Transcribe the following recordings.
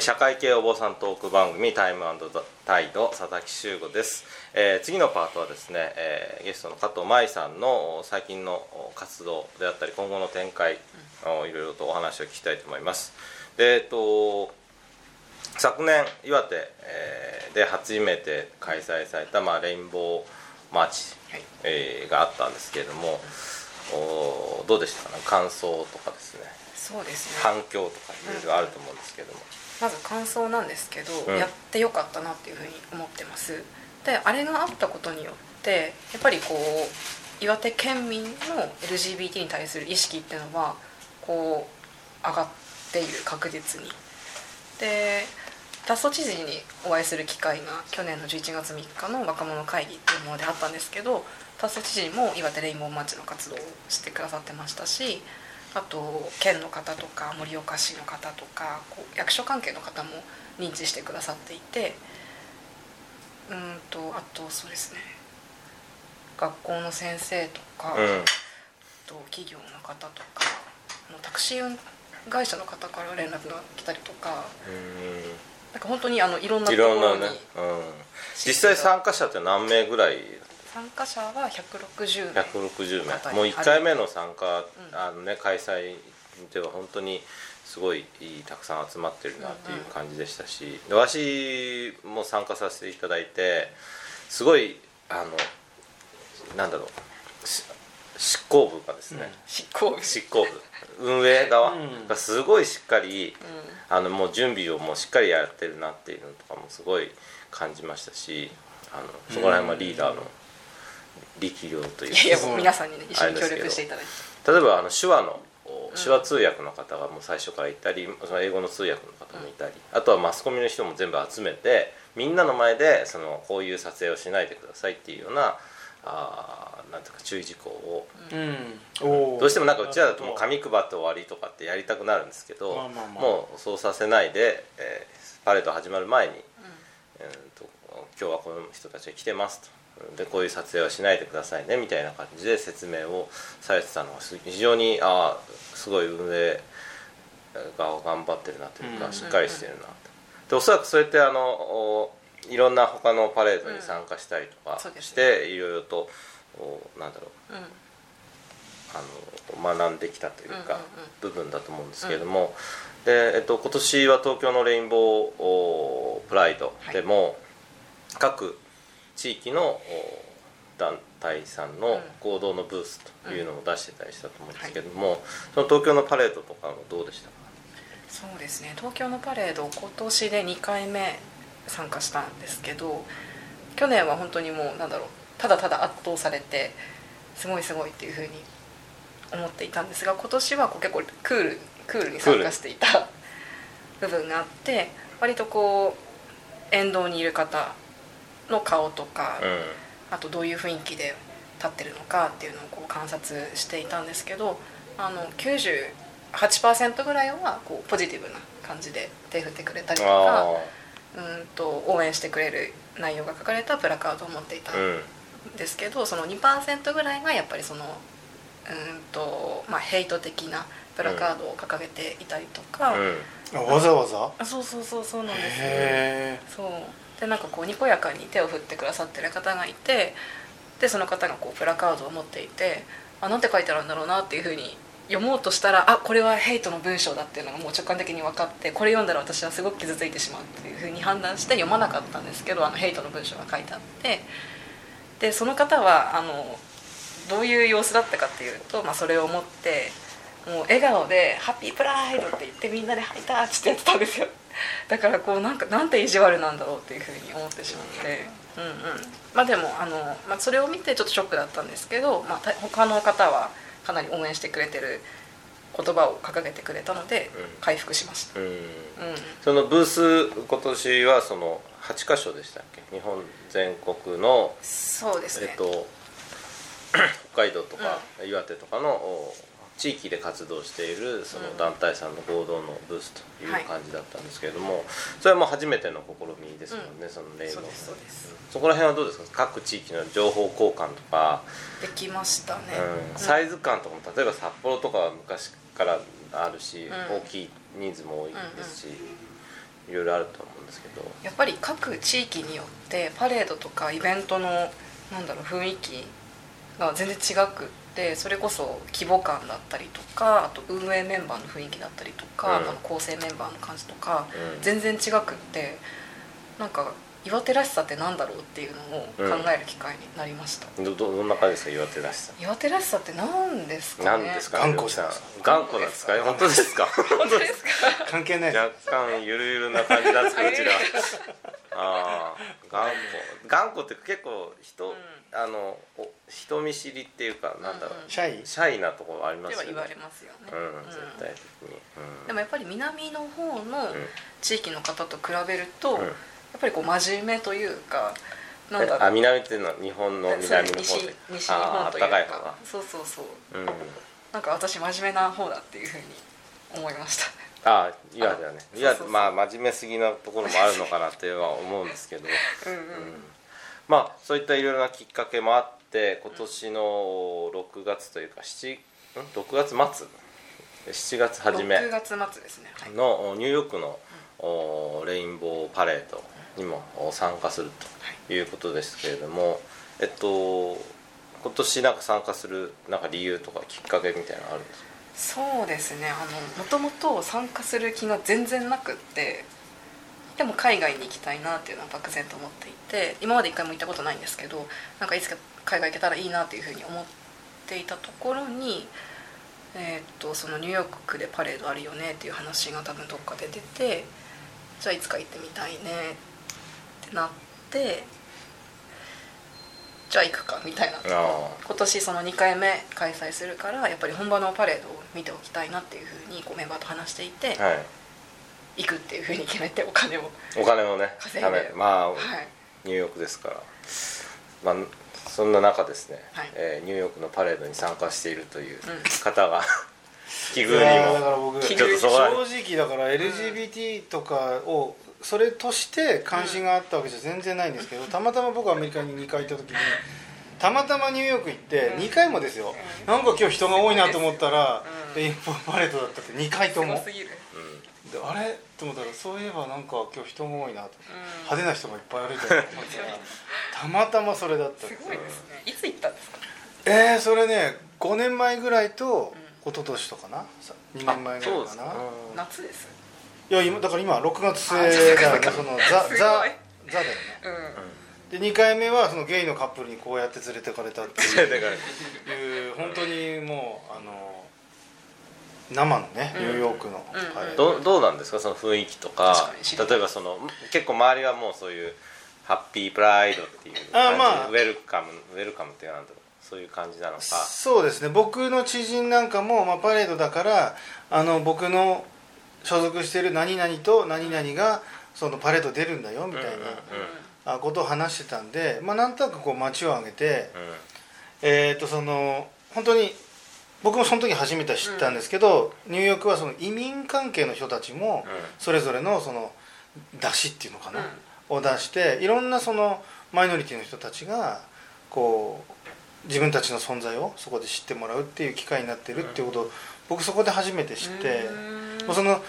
社会系お坊さんトーク番組タイムタイド佐々木修吾です、えー、次のパートはですね、えー、ゲストの加藤舞さんの最近の活動であったり今後の展開をいろいろとお話を聞きたいと思います。でえっと昨年岩手、えー、で初めて開催された、まあ、レインボーマーチ、はい、えー、があったんですけれどもおどうでしたか？ね感想とかですね。そうですね。反響とかいろいろあると思うんですけども、まず感想なんですけど、うん、やってよかったなっていうふうに思ってます。であれがあったことによってやっぱりこう岩手県民の LGBT に対する意識っていうのはこう上がっている確実に。で達増知事にお会いする機会が去年の11月3日の若者会議っていうものであったんですけど達増知事も岩手レインボーマッチの活動をしてくださってましたしあと県の方とか盛岡市の方とかこう役所関係の方も認知してくださっていてうんとあとそうですね学校の先生とか、うん、と企業の方とかタクシー会社の方から連絡が来たりとか。なんか本当にあのいろんなところに、ねうん、実際参加者って何名ぐらい？参加者は160名。160名。もう1回目の参加、あのね、開催では本当にすごいたくさん集まってるなっていう感じでしたし、うん。うん、わしも参加させていただいてすごいあのなんだろう。執行部がですね、うん、執行部。執行部。運営側がすごいしっかり、うん、あのもう準備をもうしっかりやってるなっていうのとかもすごい感じましたしあのそこら辺はリーダーの力量といういやいや皆さんにね一緒に協力していただいて。例えばあの手話の手話通訳の方がもう最初からいたり、その英語の通訳の方もいたり、あとはマスコミの人も全部集めてみんなの前でそのこういう撮影をしないでくださいっていうようなあなんていうか注意事項を、うん、どうしてもなんかうちらだともう紙配って終わりとかってやりたくなるんですけど、まあまあまあ、もうそうさせないで、えー、パレード始まる前に、うん。えーと今日はこの人たちが来てますと。でこういう撮影はしないでくださいねみたいな感じで説明をされてたのが非常にああすごい運営が頑張ってるなというかしっかりしてるなと。でおそらくそれってあのいろんな他のパレードに参加したりとかして、いろいろとなんだろう、あの学んできたというか、部分だと思うんですけれども、でえっと、今年は東京のレインボープライドでも、各地域の団体さんの合同のブースというのを出してたりしたと思うんですけども、その東京のパレードとかもどうでしたか？そうですね。東京のパレード今年で2回目参加したんですけど去年は本当にもうなんだろうただただ圧倒されてすごいすごいっていうふうに思っていたんですが今年はこう結構クールクールに参加していた部分があって割とこう沿道にいる方の顔とか、うん、あとどういう雰囲気で立ってるのかっていうのをこう観察していたんですけどあの98%ぐらいはこうポジティブな感じで手振ってくれたりとかうんと応援してくれる内容が書かれたプラカードを持っていたんですけど、うん、その2%ぐらいがやっぱりそのうんと、まあ、ヘイト的なプラカードを掲げていたりとか、うん、わざわざ？そうそうそうそうなんですそう。でなんかこうにこやかに手を振ってくださってる方がいてでその方がこうプラカードを持っていてあなんて書いてあるんだろうなっていうふうに読もうとしたらあこれはヘイトの文章だっていうのがもう直感的に分かってこれ読んだら私はすごく傷ついてしまうっていうふうに判断して読まなかったんですけどあのヘイトの文章が書いてあって。でその方はあのどういう様子だったかっていうと、まあ、それを持ってもう笑顔で「ハッピープライド」って言ってみんなで「ハイタッチ」ってやってたんですよ。だからこうなんかなんて意地悪なんだろうっていうふうに思ってしまって、うんうん、まあでもあの、まあ、それを見てちょっとショックだったんですけど、まあ、他の方はかなり応援してくれてる言葉を掲げてくれたので回復しました、うん、うん、そのブース今年はその8箇所でしたっけ？日本全国のそうですね、えっと、北海道とか岩手とかの地域で活動しているその団体さんの合同のブースという感じだったんですけれども、それはもう初めての試みですもんね、その例の。そこら辺はどうですか？各地域の情報交換とか、できましたね、うん、サイズ感とかも例えば札幌とかは昔からあるし、うん。大きい人数も多いですし、いろいろあると思うんですけど。やっぱり各地域によってパレードとかイベントのなんだろう雰囲気が全然違くってそれこそ規模感だったりとかあと運営メンバーの雰囲気だったりとか、うん。あの構成メンバーの感じとか、うん。全然違くってなんか岩手らしさってなんだろうっていうのを考える機会になりました、どどどんな感じですか岩手らしさ？岩手らしさって何ですかね。何ですか頑固さん。頑固なんですか？本当ですか？本当ですか？関係ない若干ゆるゆるな感じなんですけどうちら。ああ頑固。頑固って結構人、あのお人見知りっていうかなんだろう、うんシャイ？シャイなところありまよね。ですは言われますよね、うん、うん絶対的に、うん、でもやっぱり南の方のうん地域の方と比べると、うん。やっぱりこう真面目というかなんだあろう。南っていうのは日本の南の方西で西日あああった本というか。かい方。がそうそうそう。うん。なんか私真面目な方だっていうふうに思いました。ああ岩手はね。あ岩手そうそう。そうまあ真面目すぎなところもあるのかなっていうのは思うんですけど。うんうん、まあそういったいろいろなきっかけもあって今年の6月というか7ん？6月末？7月初め。6月末ですね、はい。のニューヨークのおレインボーパレードにもお参加するということですけれども、えっと今年なんか参加するなんか理由とかきっかけみたいなのあるんですか？そうですね。あのもともと参加する気が全然なくってでも海外に行きたいなっていうのは漠然と思っていて今まで一回も行ったことないんですけどなんかいつか海外行けたらいいなっていうふうに思っていたところに、えーっとそのニューヨークでパレードあるよねっていう話が多分どっかで出てじゃあいつか行ってみたいねってなってじゃあ行くかみたいな。あ今年その2回目開催するからやっぱり本場のパレードを見ておきたいなっていうふうにこうメンバーと話していて、あはい。行くっていうふうに決めてお金を、お金をね稼いでまあ、はい、ニューヨークですから。まあそんな中ですね、はい。えーニューヨークのパレードに参加しているといううん。方が、奇 い遇にやーだからも僕正直だから LGBT とかをそれとして関心があったわけじゃ全然ないんですけどたまたま僕アメリカに2回行った時にたまたまニューヨーク行ってうん。2回もですよ。うなんか今日人が多いなと思ったらうん。レインボーパレードだったって2回とも。すごすぎる、であれ？と思ったらそういえばなんか今日人が多いなと。うん。派手な人がいっぱい歩いてるたまたまそれだったんすですごいですね。いつ行ったんですか？えー、それね5年前ぐらいと一昨年とかな？さ2年前ぐらいかな。夏です。いや今だから今6月末あだよね。そそのザザザだよね。うん、で2回目はそのゲイのカップルにこうやって連れてかれたって。いう本当にもうあの生のねうん。ニューヨークの。どドどうなんですか？その雰囲気とか。例えばその結構周りはもうそういうハッピープライドっていう感じ。あまあ。ウェルカムウェルカムっていうかなんだろうそういう感じなのか。そうですね。僕の知人なんかも、まあ、パレードだからあの僕の所属している何々と何々がそのパレード出るんだよみたいな、ことを話してたんで、まあ、なんとなくこう街を挙げて、うん。えー、とその本当に僕もその時初めて知ったんですけど、ニューヨークはその移民関係の人たちもそれぞれのその出しっていうのかな、を出していろんなそのマイノリティの人たちがこう自分たちの存在をそこで知ってもらうっていう機会になってるっていうことを僕そこで初めて知って、うん。もうその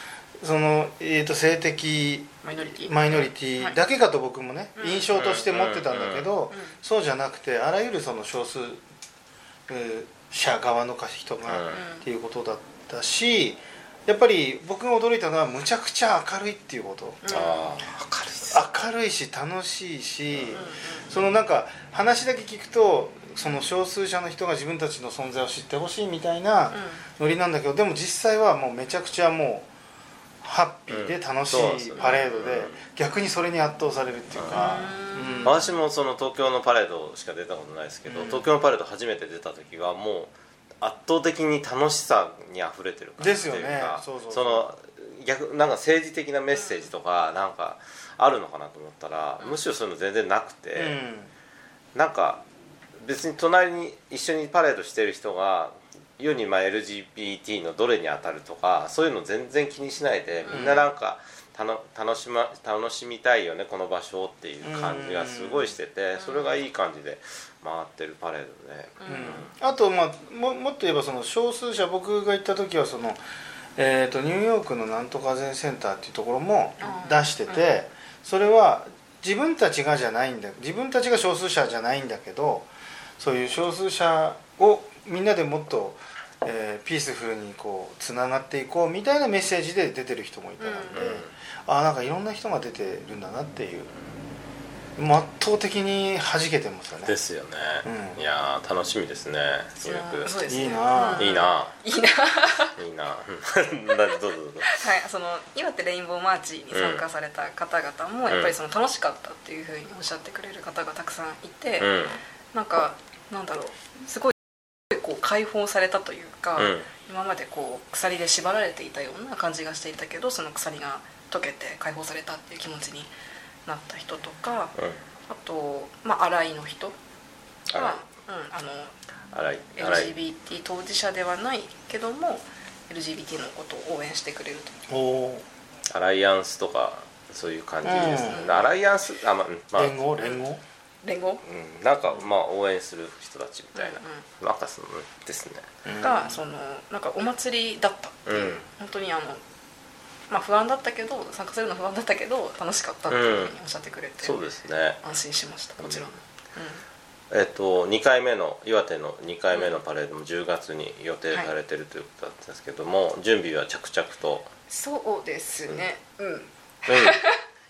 その、えー、と性的マイノリティ？だけかと僕もね、うん。印象として持ってたんだけど、うん。そうじゃなくてあらゆるその少数えー者側の人が、うん。っていうことだったしやっぱり僕が驚いたのはむちゃくちゃ明るいっていうこと、明るい明るいし楽しいし、うんそのなんか話だけ聞くとその少数者の人が自分たちの存在を知ってほしいみたいなノリなんだけどでも実際はもうめちゃくちゃもうハッピーで楽しいパレードで、うん。逆にそれに圧倒されるっていうか、うん。うん。私もその東京のパレードしか出たことないですけど、うん。東京のパレード初めて出た時はもう圧倒的に楽しさにあふれてる感じっていうかですよね。そうそうそう。の逆なんか政治的なメッセージとかなんかあるのかなと思ったら、むしろそういうの全然なくて、なんか別に隣に一緒にパレードしてる人が世にまあ LGBT のどれに当たるとかそういうの全然気にしないでみんななんか、たの楽しま楽しみたいよねこの場所っていう感じがすごいしててそれがいい感じで回ってるパレードで、うん。あと、まあ、ももっと言えばその少数者僕が行った時はその、えー、とニューヨークのなんとか全センターっていうところも出してて、それは自分たちがじゃないんだ自分たちが少数者じゃないんだけどそういう少数者をみんなでもっと、えーピースフルにこうつながっていこうみたいなメッセージで出てる人もいたので、うん。ああなんかいろんな人が出てるんだなっていう。圧倒的に弾けてますよね。ですよね、うん。いやー楽しみですね。そニューヨークそうですね。いいな。うんいいな。いいな。いいな。どうぞどうぞ。はい、その岩手レインボーマーチに参加された方々もやっぱりその楽しかったっていうふうにおっしゃってくれる方がたくさんいて、うん。なんかなんだろう。すごいこう解放されたというか、うん。今までこう鎖で縛られていたような感じがしていたけどその鎖が解けて解放されたっていう気持ちになった人とかうん。あと、まあ、新井の人は、うん、あの LGBT 当事者ではないけども LGBT のことを応援してくれるとおおアライアンスとかそういう感じですね、うん。アライアンスあまあ、うんまあ。連合連合連合？うん、なんかまあ応援する人たちみたいな、うんなん。かそのですね。がそのなんかお祭りだったっていう、うん。本当にあの、まあ、不安だったけど参加するの不安だったけど楽しかったっていうふうにおっしゃってくれて、そうですね。安心しましたもちろん、えっと2回目の岩手の2回目のパレードも10月に予定されてるということだったんですけども、準備は着々と、そうですね。うん、うん、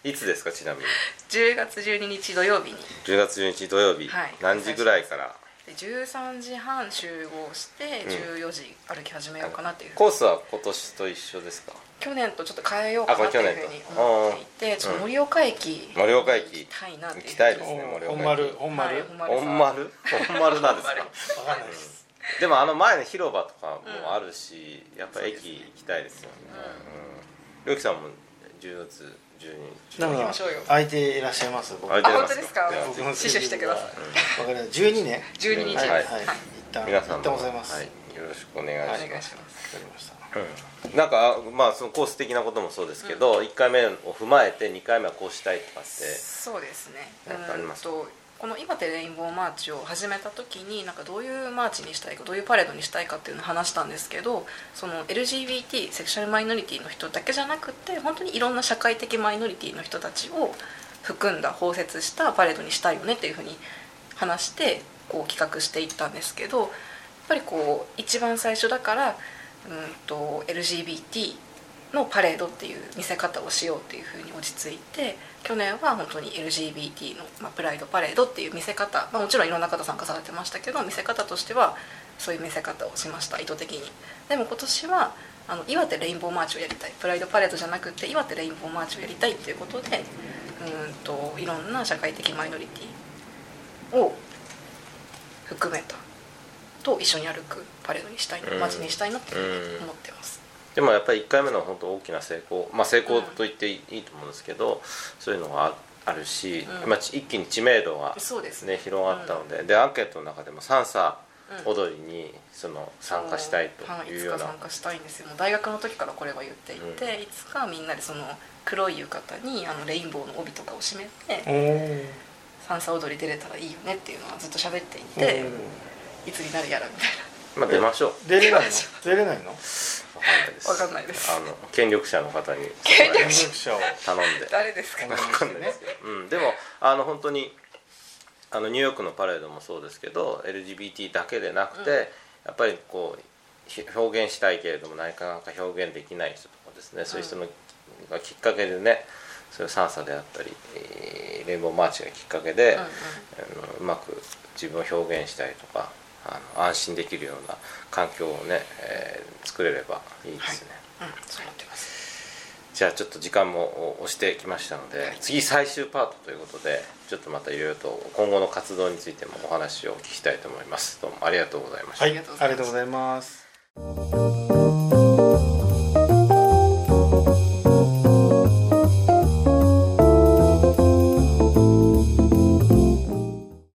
いつですかちなみに？10月12日土曜日に。10月12日土曜日、はい。何時ぐらいから？で13時半集合して14時歩き始めようかなっていう、コースは今年と一緒ですか？去年とちょっと変えようかなっていうふうに思っていてちょっと盛岡駅盛岡駅行きたいなっていう。行きたいですね盛岡駅。本丸。本丸、はい本丸。本丸なんですか？本わかんないです。でもあの前の広場とかもあるし、やっぱ駅行きたいですよね。うん。りょうきさんも10月12日なんか行きましょうよ。空いていらっしゃいます？僕。あ本当ですか？死守してください。わかりました。12ね。12日はいはい、はい。一旦。皆さん一旦ございます、はい、よろしくお願いします、わかりました。うん。なんかまあそのコース的なこともそうですけど、1回目を踏まえて2回目はこうしたいとかって。そうですね。ありますうんとこの岩手レインボーマーチを始めた時になんかどういうマーチにしたいかどういうパレードにしたいかっていうのを話したんですけどその LGBT セクシャルマイノリティの人だけじゃなくて本当にいろんな社会的マイノリティの人たちを含んだ包摂したパレードにしたいよねっていうふうに話してこう企画していったんですけどやっぱりこう一番最初だからうんと LGBT のパレードっていう見せ方をしようっていうふうに落ち着いて去年は本当に LGBT の、まあ、プライドパレードっていう見せ方、まあ、もちろんいろんな方参加されてましたけど見せ方としてはそういう見せ方をしました意図的に。でも今年はあの岩手レインボーマーチをやりたい。プライドパレードじゃなくて岩手レインボーマーチをやりたいっていうことでうんといろんな社会的マイノリティを含めたと一緒に歩くパレードにしたいな、うん。街にしたいなっていうふうに思ってます、でもやっぱり1回目の本当大きな成功まあ成功と言っていいと思うんですけど、そういうのがああるし、うん。まあ、一気に知名度が、そうですね、広がったので,、でアンケートの中でもサンサうん。踊りにその参加したいとはい、いうような。いつか参加したいんですよ。もう大学の時からこれは言っていて、うん。いつかみんなでその黒い浴衣にあのレインボーの帯とかを締めておー。サンサ踊り出れたらいいよねっていうのはずっと喋っていおてーいつになるやらみたいまあ出ましょう。出れないの？出れないの？わかんないです。わかんないです。あの権力者の方に権力者を。頼んで。な誰ですか？うんわかんないです。うん、でもあの本当にあのニューヨークのパレードもそうですけど LGBT だけでなくて、うん。やっぱりこうひ表現したいけれどもなかなか表現できない人とかですね、そういう人のがきっかけでねそういうサンサであったり、えーレインボーマーチがきっかけで、うんうん。あのうまく自分を表現したりとかあの安心できるような環境をね、えー作れればいいですね。うんそう思ってます。じゃあちょっと時間も押してきましたので、次最終パートということでちょっとまたいろいろと今後の活動についてもお話をお聞きしたいと思います。どうもありがとうございました、はいありがとうございます